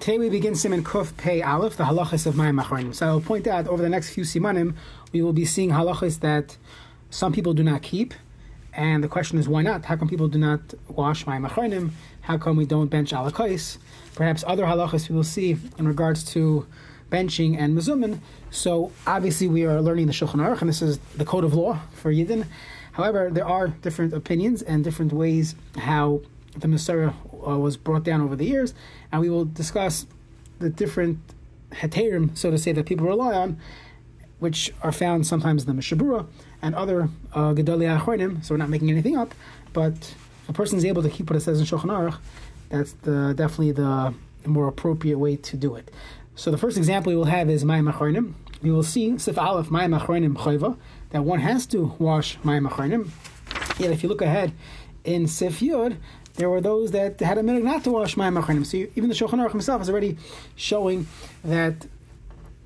Today we begin Siman Kuf Pei Aleph, the halachas of Mayim Achronim. So I will point out over the next few simanim, we will be seeing halachas that some people do not keep, and the question is why not? How come people do not wash Mayim Achronim? How come we don't bench alakais? Perhaps other halachas we will see in regards to benching and mezumin. So obviously we are learning the Shulchan Aruch, and this is the code of law for Yidden. However, there are different opinions and different ways how the Masorah uh, was brought down over the years, and we will discuss the different heterim, so to say, that people rely on, which are found sometimes in the Mishnah Berurah and other uh, Gedolei Achronim, so we're not making anything up, but a person is able to keep what it says in Shulchan Aruch, that's the, definitely the more appropriate way to do it. So the first example we will have is Mayim Achronim. We will see Sif Aleph Mayim Achronim Chayva, that one has to wash Mayim Achronim. Yet if you look ahead in Sif Yud, there were those that had a minute not to wash Mayim Achronim. So even the Shulchan Aruch himself is already showing that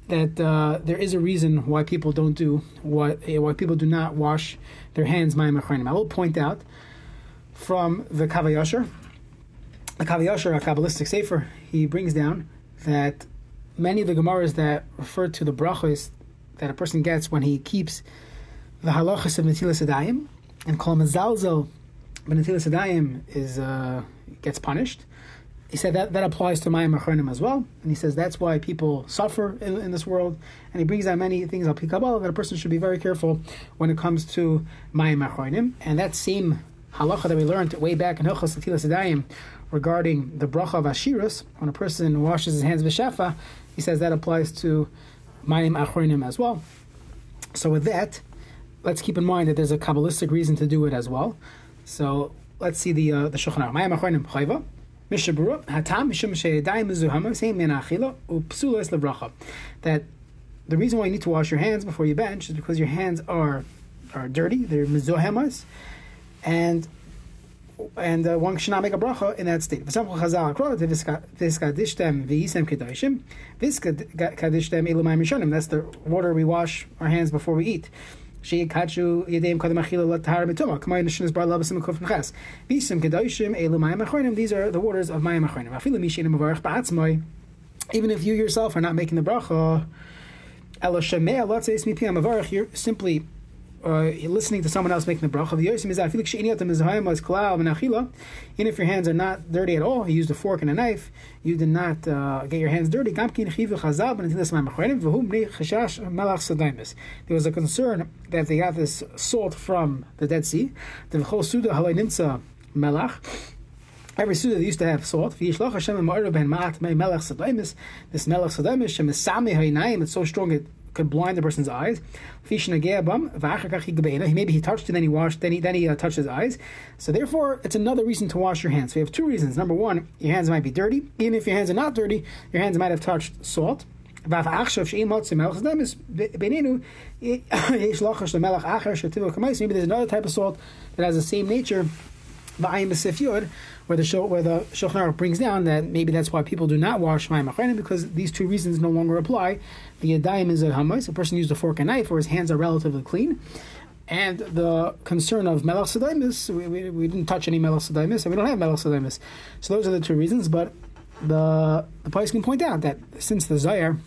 that uh, there is a reason why people don't do what eh, why people do not wash their hands Mayim Achronim. I will point out from the Kav HaYashar, the Kav HaYashar, a Kabbalistic Sefer, he brings down that many of the Gemaras that refer to the brachos that a person gets when he keeps the halachas of Netilas Yadayim and Kol Mazalzel but Netilas Yadayim is uh, gets punished. He said that that applies to Mayim Achronim as well, and he says that's why people suffer in, in this world. And he brings out many things al Kabbalah that a person should be very careful when it comes to Mayim Achronim. And that same halacha that we learned way back in Hilchos Netilas Yadayim regarding the bracha of Ashirus, when a person washes his hands b'shafa, he says that applies to Mayim Achronim as well. So with that, let's keep in mind that there's a kabbalistic reason to do it as well. So let's see the uh, the Shulchan Aruch. Mayim Achronim Chayva. Mishabura Hatam Mishum Sheyadayim Mezuhama Same Min Achila Levracha. That the reason why you need to wash your hands before you bench is because your hands are are dirty. They're mezuhemas, and and uh, one should not make a bracha in that state. That's the water we wash our hands before we eat. Sheyikachu Yedeim Kadam Achila Latahar Betuma. Kamay Nishin is Bar Labasim Kuf Nechas. Visim Kedoshim Elumayim Achronim. These are the waters of Mayim Achronim. Afilu Mishin Mavarach Ba'atzmai. Even if you yourself are not making the bracha, Seis Mipi Mavarach, you're simply uh, listening to someone else making the bracha. The. Even if your hands are not dirty at all, you used a fork and a knife. You did not uh, get your hands dirty. There was a concern that they got this salt from the Dead Sea. The melach. Every suda used to have salt. This melech sadamis, it's so strong it could blind the person's eyes. Maybe he touched and then he washed, then he then he uh, touched his eyes. So therefore, it's another reason to wash your hands. So we have two reasons. Number one, your hands might be dirty. Even if your hands are not dirty, your hands might have touched salt. Maybe there's another type of salt that has the same nature where the where the Shulchan brings down that maybe that's why people do not wash mayim achronim because these two reasons no longer apply. The yadayim is a hamas, a person used a fork and knife, or his hands are relatively clean. And the concern of melech sedaimis, we, we, we, didn't touch any melech sedaimis, and we don't have melech sedaimis. So those are the two reasons. But the the can point out that since the Zayar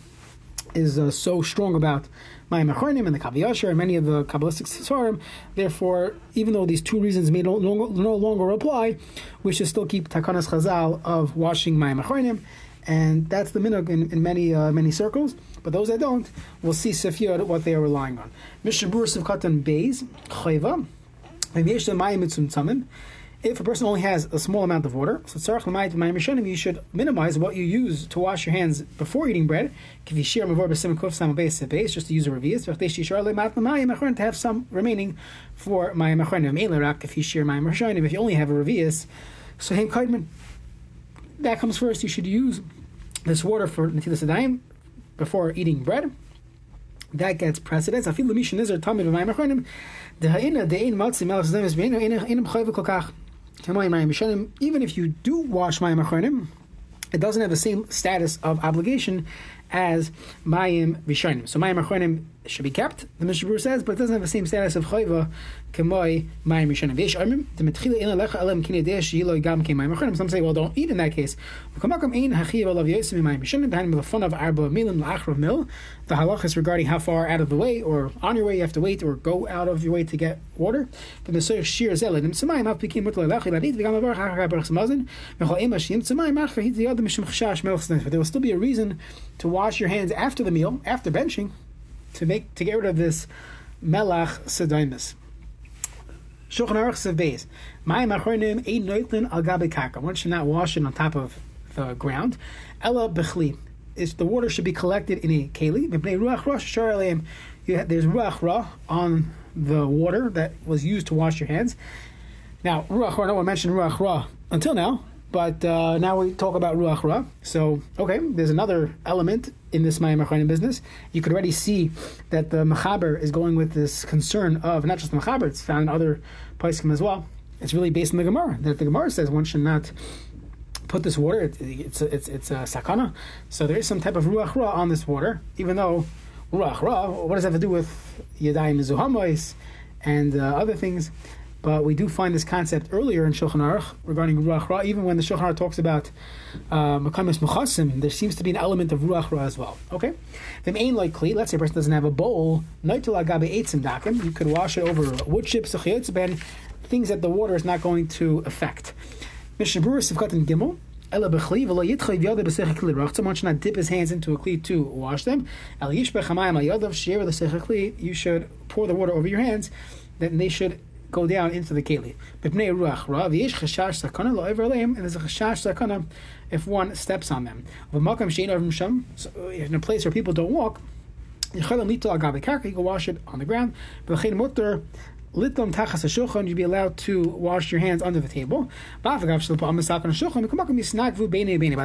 is uh, so strong about Mayim Achronim and the Kav HaYashar and many of the Kabbalistic Svarim. Therefore, even though these two reasons may no, no, no longer apply, we should still keep Takanas Chazal of washing Mayim Achronim, and that's the minhag in, in many uh, many circles. But those that don't, will see Sefiyot what they are relying on. Mishabur Sivkatan Beis Chayva. If a person only has a small amount of water, so you should minimize what you use to wash your hands before eating bread. Just to use a revius, to have some remaining for my If you only have a revius, so that comes first. You should use this water for netilas yadayim before eating bread. That gets precedence. Even if you do wash Mayim Achronim, it doesn't have the same status of obligation as Mayim Rishonim. So Mayim Achronim should be kept, the Mishnah says, but it doesn't have the same status of Chayva Mayim Rishonim. Amrim, the Metchila Alecha Gam Kei Mayim Achronim. Some say, well, don't eat in that case. V'kamakam Ein Hachiv Mayim Rishonim, Dahanim L'fon of Arba Milim Mil. The halachas regarding how far out of the way, or on your way you have to wait, or go out of your way to get water. But the Soich Shir Zeladim Samayim Av Pikim Mutal Lechi V'gam Avar Hachar Samazin V'chol Ema Achra Hit Yad Mishum Chashash But there will still be a reason to wash your hands after the meal, after benching, to make to get rid of this melach sedaimus. Shulchan Aruch Sev Mayim Achronim Ein Noitlin Al Gabe Kaka. One should not wash it on top of the ground. Ella Bechli. Is the water should be collected in a keli. Ruach Rosh There's ruach ra on the water that was used to wash your hands. Now, ruach ra. No one mentioned ruach ra until now. But uh, now we talk about Ruach Ra. So, okay, there's another element in this Mayim Achronim business. You could already see that the Mechaber is going with this concern of not just the it's found in other Paiskim as well. It's really based on the Gemara, that the Gemara says one should not put this water, it, it's, a, it's, it's a sakana. So there is some type of Ruach Ra on this water, even though Ruach Ra, what does that have to do with Yadayim Zuhamois and uh, other things? But we do find this concept earlier in Shulchan Aruch regarding Ruach Ra. Even when the Shulchan Aruch talks about uh, Makamis Muchasim, there seems to be an element of Ruach Ra as well. Okay? The main likely, let's say a person doesn't have a bowl, Naitul Agabe Eitzim Dakim, you could wash it over wood chips, things that the water is not going to affect. Mishnah Berurah Sivkat Gimel, Ela b'chli v'lo yitchayv yada b'seicha kli. Someone should not dip his hands into a kli to wash them. El yishbech hamayim al yadav she'er kli. You should pour the water over your hands. Then they should go down into the keli. And there's a chashash sakana if one steps on them. Sham, in a place where people don't walk, you can wash it on the ground. Litom tachas shulchan, you'd be allowed to wash your hands under the table. By the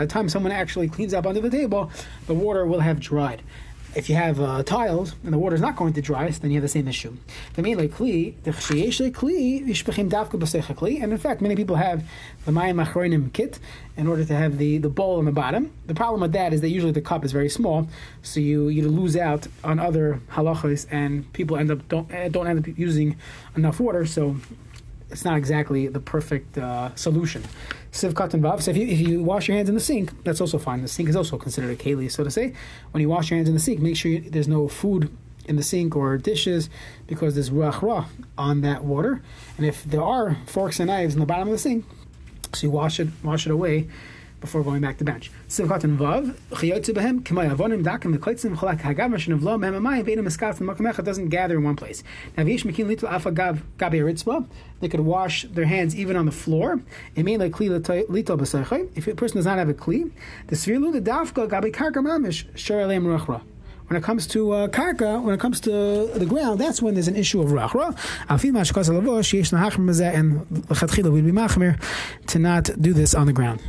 time someone actually cleans up under the table, the water will have dried if you have uh, tiles and the water is not going to dry, then you have the same issue. And in fact, many people have the mayim achronim kit in order to have the, the bowl on the bottom. The problem with that is that usually the cup is very small, so you you lose out on other halachas, and people end up don't eh, don't end up using enough water. So it's not exactly the perfect uh, solution. Siv vav. So if you, if you wash your hands in the sink, that's also fine. The sink is also considered a keli, so to say. When you wash your hands in the sink, make sure you, there's no food in the sink or dishes because there's ruach ra on that water. And if there are forks and knives in the bottom of the sink, so you wash it wash it away before going back to bench. Sivkat and Vav, Chayotze Behem, Kamay Avonim, Dakim, Mekoitzim, Cholak, Hagav, Mashin of Lo, Mem Amayim, Eskat, and Makamecha doesn't gather in one place. Now, Vish Mekin Little Afa Gabi Ritzba, they could wash their hands even on the floor. It may like Kli Lito Besechai. If a person does not have a Kli, the Svirlu, the Dafka, Gabi Karka Mamish, Shar Alem when it comes to uh, karka, when it comes to the ground, that's when there's an issue of rachra. And we'd be machmir to not do this on the ground.